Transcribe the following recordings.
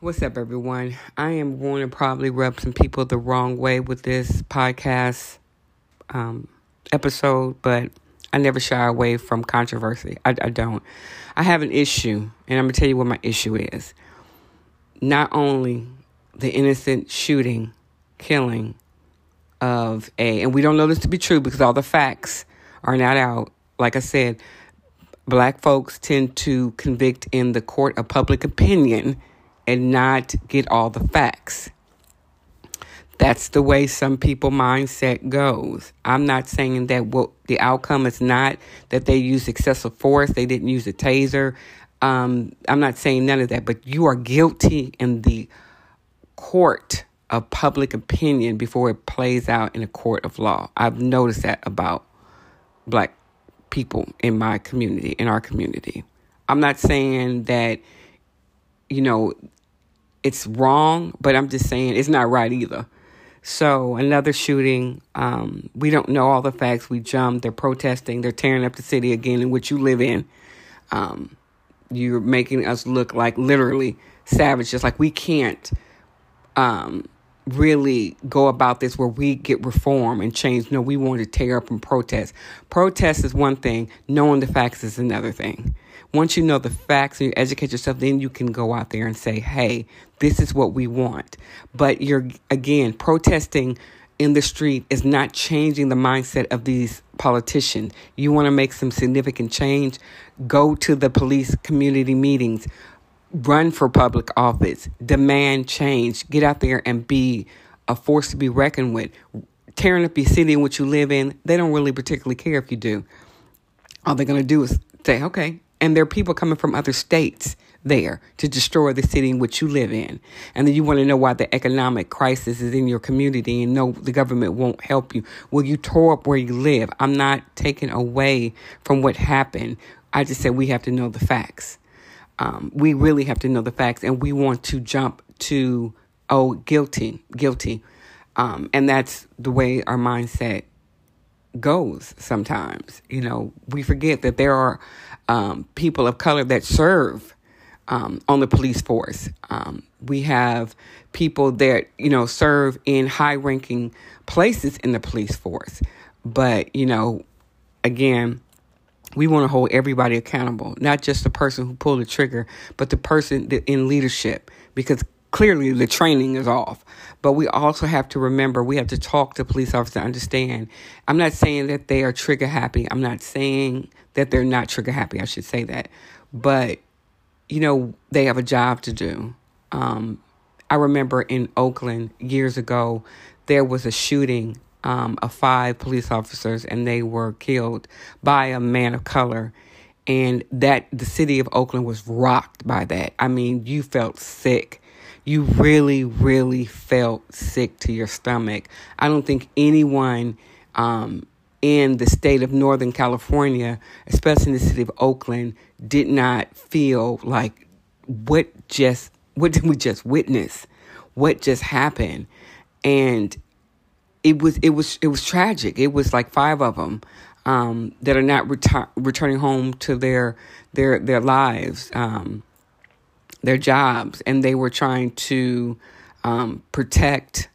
What's up, everyone? I am going to probably rub some people the wrong way with this podcast um, episode, but I never shy away from controversy. I, I don't. I have an issue, and I'm going to tell you what my issue is. Not only the innocent shooting, killing of a, and we don't know this to be true because all the facts are not out. Like I said, black folks tend to convict in the court of public opinion and not get all the facts. That's the way some people mindset goes. I'm not saying that what the outcome is not that they use excessive force, they didn't use a taser. Um, I'm not saying none of that, but you are guilty in the court of public opinion before it plays out in a court of law. I've noticed that about black people in my community, in our community. I'm not saying that, you know, it's wrong, but I'm just saying it's not right either. So another shooting. Um, we don't know all the facts. We jumped. They're protesting. They're tearing up the city again in which you live in. Um, you're making us look like literally savages. Like we can't um, really go about this where we get reform and change. No, we want to tear up and protest. Protest is one thing. Knowing the facts is another thing. Once you know the facts and you educate yourself, then you can go out there and say, hey, this is what we want. But you're, again, protesting in the street is not changing the mindset of these politicians. You want to make some significant change? Go to the police community meetings, run for public office, demand change, get out there and be a force to be reckoned with. Tearing up your city in which you live in, they don't really particularly care if you do. All they're going to do is say, okay, and there are people coming from other states there to destroy the city in which you live in. And then you want to know why the economic crisis is in your community and no, the government won't help you. Well, you tore up where you live. I'm not taking away from what happened. I just said we have to know the facts. Um, we really have to know the facts and we want to jump to, oh, guilty, guilty. Um, and that's the way our mindset goes sometimes. You know, we forget that there are um, people of color that serve um, on the police force. Um, we have people that, you know, serve in high ranking places in the police force. But, you know, again, we want to hold everybody accountable, not just the person who pulled the trigger, but the person in leadership, because clearly the training is off. But we also have to remember we have to talk to police officers to understand. I'm not saying that they are trigger happy. I'm not saying that they're not trigger happy. I should say that. But, you know, they have a job to do. Um, I remember in Oakland years ago, there was a shooting um, of five police officers, and they were killed by a man of color. And that the city of Oakland was rocked by that. I mean, you felt sick. You really, really felt sick to your stomach. I don't think anyone um, in the state of Northern California, especially in the city of Oakland, did not feel like what just what did we just witness? What just happened? And it was it was it was tragic. It was like five of them um, that are not returning home to their their their lives, um, their jobs, and they were trying to um, protect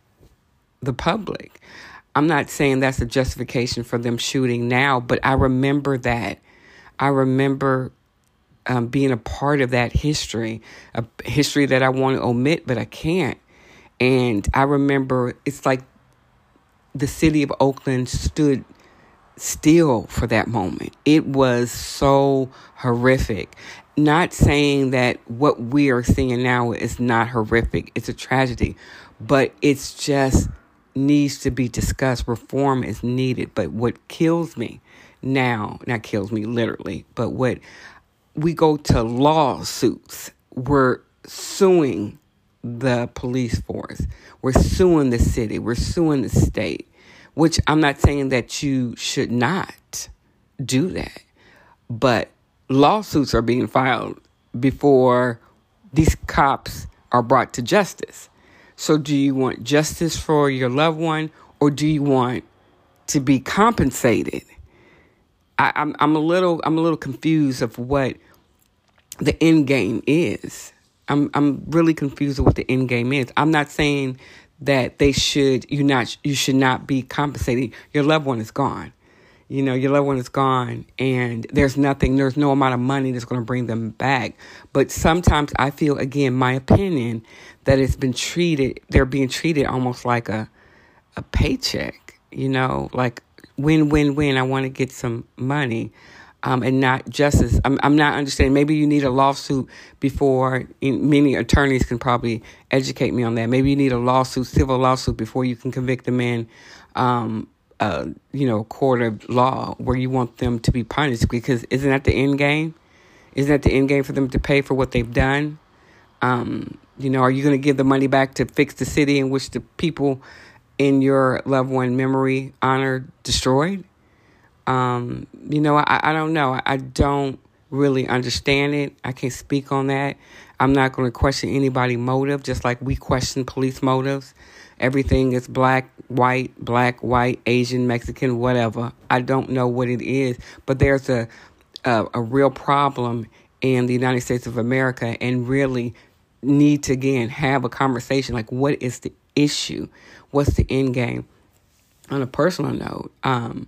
the public. I'm not saying that's a justification for them shooting now, but I remember that. I remember um, being a part of that history, a history that I want to omit, but I can't. And I remember it's like the city of Oakland stood still for that moment. It was so horrific. Not saying that what we are seeing now is not horrific, it's a tragedy, but it's just needs to be discussed. Reform is needed. But what kills me now, not kills me literally, but what we go to lawsuits, we're suing the police force, we're suing the city, we're suing the state, which I'm not saying that you should not do that, but lawsuits are being filed before these cops are brought to justice. So, do you want justice for your loved one or do you want to be compensated? I, am I'm, I'm a little I'm a little confused of what the end game is. I'm I'm really confused with what the end game is. I'm not saying that they should you not you should not be compensated. Your loved one is gone. You know, your loved one is gone and there's nothing, there's no amount of money that's going to bring them back. But sometimes I feel, again, my opinion, that it's been treated, they're being treated almost like a, a paycheck, you know, like win, win, win. I want to get some money um, and not justice. I'm, I'm not understanding. Maybe you need a lawsuit before, many attorneys can probably educate me on that. Maybe you need a lawsuit, civil lawsuit, before you can convict a man, um, uh, you know, court of law where you want them to be punished because isn't that the end game? Isn't that the end game for them to pay for what they've done? Um, you know, are you going to give the money back to fix the city in which the people in your loved one memory honor destroyed? Um, you know, I, I don't know. I, don't really understand it. I can't speak on that. I'm not going to question anybody' motive, just like we question police motives. Everything is black, white, black, white, Asian, Mexican, whatever. I don't know what it is, but there's a a, a real problem in the United States of America, and really need to again have a conversation like, what is the issue? What's the end game? On a personal note, um,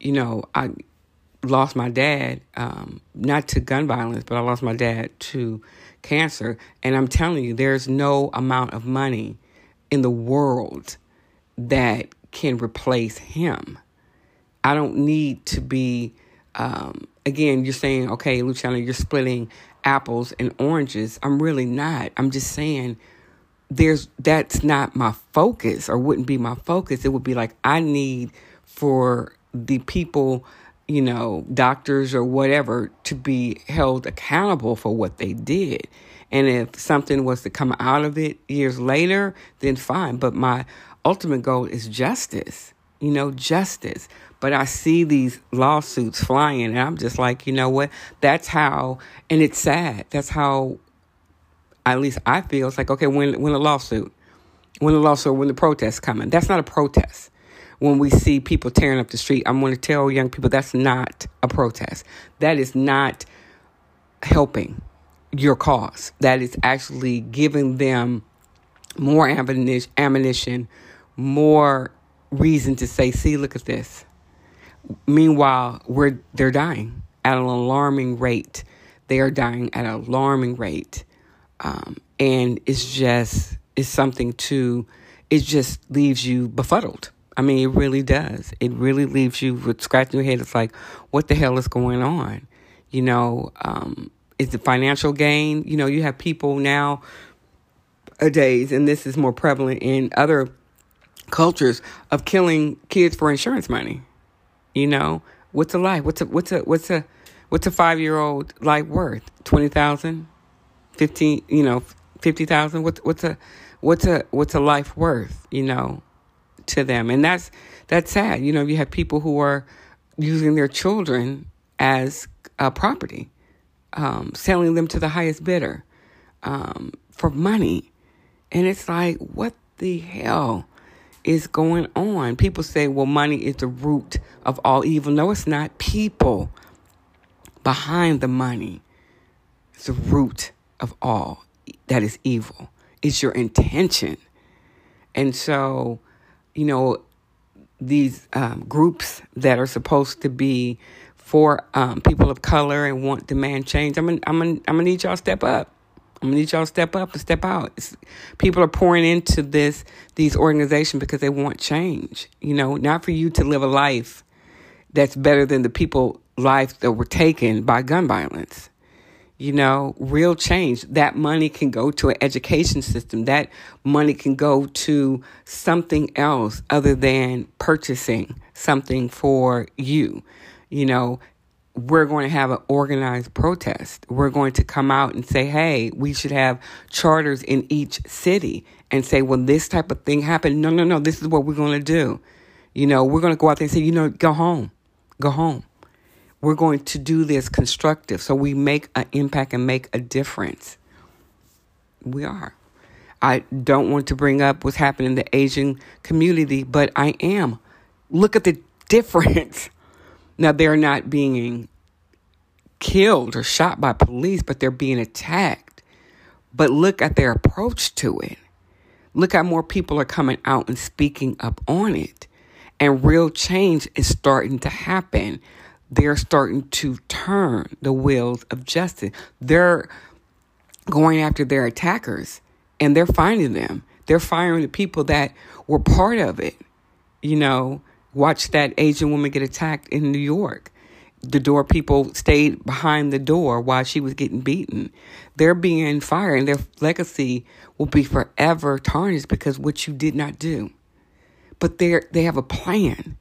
you know, I lost my dad, um, not to gun violence, but I lost my dad to cancer. And I'm telling you, there's no amount of money in the world that can replace him. I don't need to be, um, again, you're saying, okay, Luciano, you're splitting apples and oranges. I'm really not. I'm just saying there's that's not my focus or wouldn't be my focus. It would be like I need for the people, you know, doctors or whatever, to be held accountable for what they did. And if something was to come out of it years later, then fine. But my ultimate goal is justice, you know, justice. But I see these lawsuits flying, and I'm just like, you know what? That's how, and it's sad. That's how, at least I feel. It's like, okay, when when a lawsuit, when a lawsuit, when the protest coming, that's not a protest when we see people tearing up the street. I'm going to tell young people that's not a protest. That is not helping your cause. That is actually giving them more ammunition, more reason to say, see, look at this. Meanwhile, we're they're dying at an alarming rate. They are dying at an alarming rate. Um, and it's just it's something to it just leaves you befuddled I mean, it really does. It really leaves you with scratching your head. It's like, what the hell is going on? You know, um, is the financial gain? You know, you have people now days, and this is more prevalent in other cultures of killing kids for insurance money. You know, what's a life? What's a what's a what's a what's a five year old life worth? Twenty thousand, fifteen. You know, fifty thousand. What's what's a what's a what's a life worth? You know, to them. And that's that's sad. You know, you have people who are using their children as uh, property, um, selling them to the highest bidder um, for money. And it's like, what the hell is going on? People say, well, money is the root of all evil. No, it's not. People behind the money is the root of all that is evil. It's your intention. And so you know, these um, groups that are supposed to be for um, people of color and want demand change. I'm gonna, I'm gonna, I'm gonna need y'all step up. I'm gonna need y'all step up and step out. It's, people are pouring into this these organizations because they want change. You know, not for you to live a life that's better than the people lives that were taken by gun violence you know, real change. That money can go to an education system. That money can go to something else other than purchasing something for you. You know, we're going to have an organized protest. We're going to come out and say, hey, we should have charters in each city and say, well, this type of thing happened, no, no, no, this is what we're going to do. You know, we're going to go out there and say, you know, go home, go home we're going to do this constructive so we make an impact and make a difference. We are. I don't want to bring up what's happening in the Asian community, but I am. Look at the difference. Now, they're not being killed or shot by police, but they're being attacked but look at their approach to it. Look how more people are coming out and speaking up on it. And real change is starting to happen. They're starting to turn the wheels of justice. They're going after their attackers and they're finding them. They're firing the people that were part of it. You know, watch that Asian woman get attacked in New York. The door people stayed behind the door while she was getting beaten. They're being fired, and their legacy will be forever tarnished because what you did not do. But they they have a plan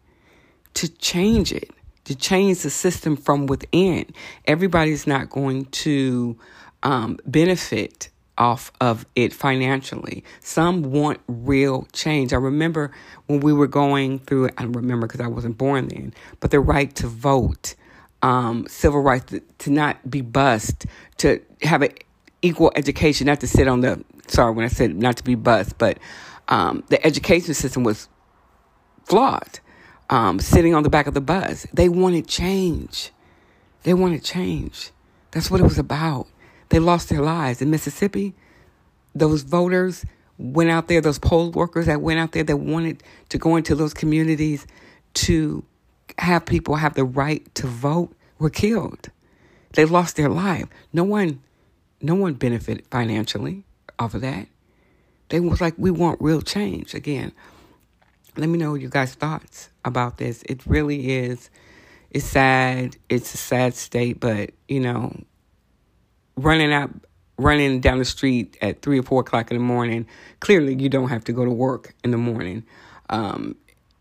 to change it, to change the system from within. Everybody's not going to um, benefit off of it financially. Some want real change. I remember when we were going through, I don't remember because I wasn't born then, but the right to vote, um, civil rights, to, to not be bused, to have an equal education, not to sit on the, sorry, when I said not to be bused, but um, the education system was flawed. Um, sitting on the back of the bus. They wanted change. They wanted change. That's what it was about. They lost their lives in Mississippi. Those voters went out there, those poll workers that went out there that wanted to go into those communities to have people have the right to vote were killed. They lost their life. No one no one benefited financially off of that. They was like, we want real change. Again, let me know your guys' thoughts about this. It really is it's sad. It's a sad state, but you know, running out running down the street at three or four o'clock in the morning, clearly you don't have to go to work in the morning. Um,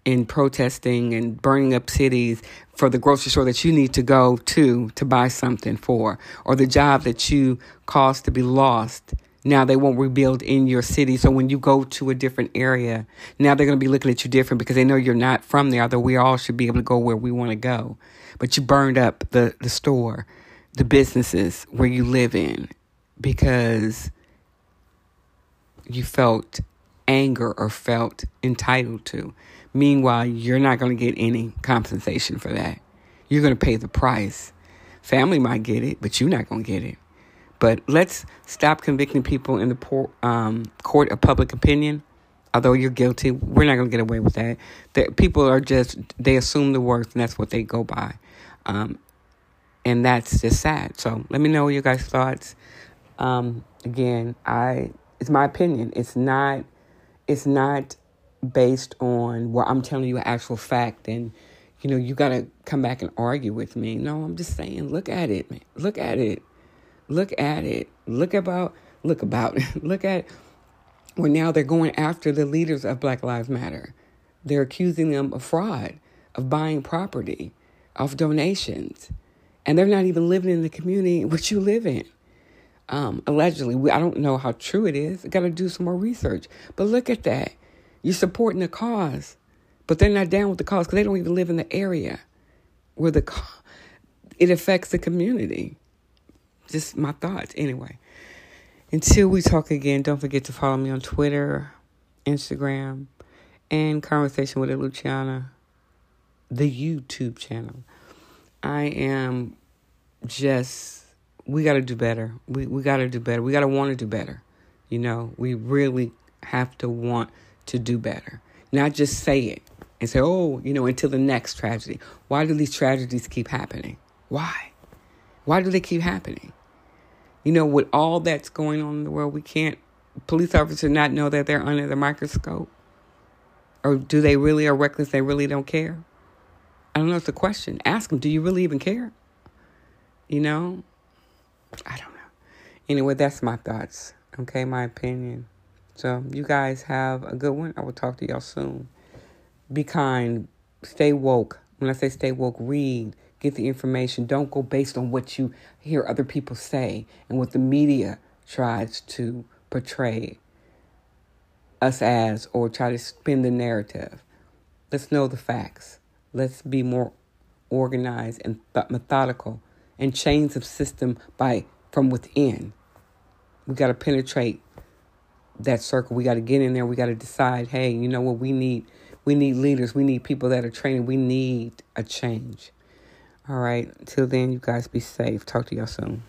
in protesting and burning up cities for the grocery store that you need to go to to buy something for, or the job that you caused to be lost. Now they won't rebuild in your city. So when you go to a different area, now they're going to be looking at you different because they know you're not from there, although we all should be able to go where we want to go. But you burned up the, the store the businesses where you live in because you felt anger or felt entitled to. Meanwhile, you're not going to get any compensation for that. You're going to pay the price. Family might get it, but you're not going to get it. But let's stop convicting people in the um, court of public opinion. Although you're guilty, we're not going to get away with that. The, people are just, they assume the worst, and that's what they go by. Um, and that's just sad. So let me know your guys' thoughts. Um, again, I it's my opinion. It's not it's not based on where I'm telling you an actual fact and you know, you gotta come back and argue with me. No, I'm just saying, look at it, man. Look at it. Look at it. Look about look about look at where now they're going after the leaders of Black Lives Matter. They're accusing them of fraud, of buying property, of donations and they're not even living in the community which you live in. Um, allegedly, we, I don't know how true it is. Got to do some more research. But look at that. You're supporting the cause, but they're not down with the cause because they don't even live in the area where the it affects the community. Just my thoughts, anyway. Until we talk again, don't forget to follow me on Twitter, Instagram, and Conversation with Luciana, the YouTube channel. I am just we got to do better. We we got to do better. We got to want to do better. You know, we really have to want to do better. Not just say it and say, "Oh, you know, until the next tragedy." Why do these tragedies keep happening? Why? Why do they keep happening? You know, with all that's going on in the world, we can't police officers not know that they're under the microscope? Or do they really are reckless? They really don't care? I don't know. It's a question. Ask them, do you really even care? You know? I don't know. Anyway, that's my thoughts. Okay, my opinion. So, you guys have a good one. I will talk to y'all soon. Be kind. Stay woke. When I say stay woke, read. Get the information. Don't go based on what you hear other people say and what the media tries to portray us as or try to spin the narrative. Let's know the facts. Let's be more organized and th- methodical and change the system by from within. We got to penetrate that circle. We got to get in there. We got to decide, hey, you know what? We need we need leaders. We need people that are training. We need a change. All right. Till then, you guys be safe. Talk to y'all soon.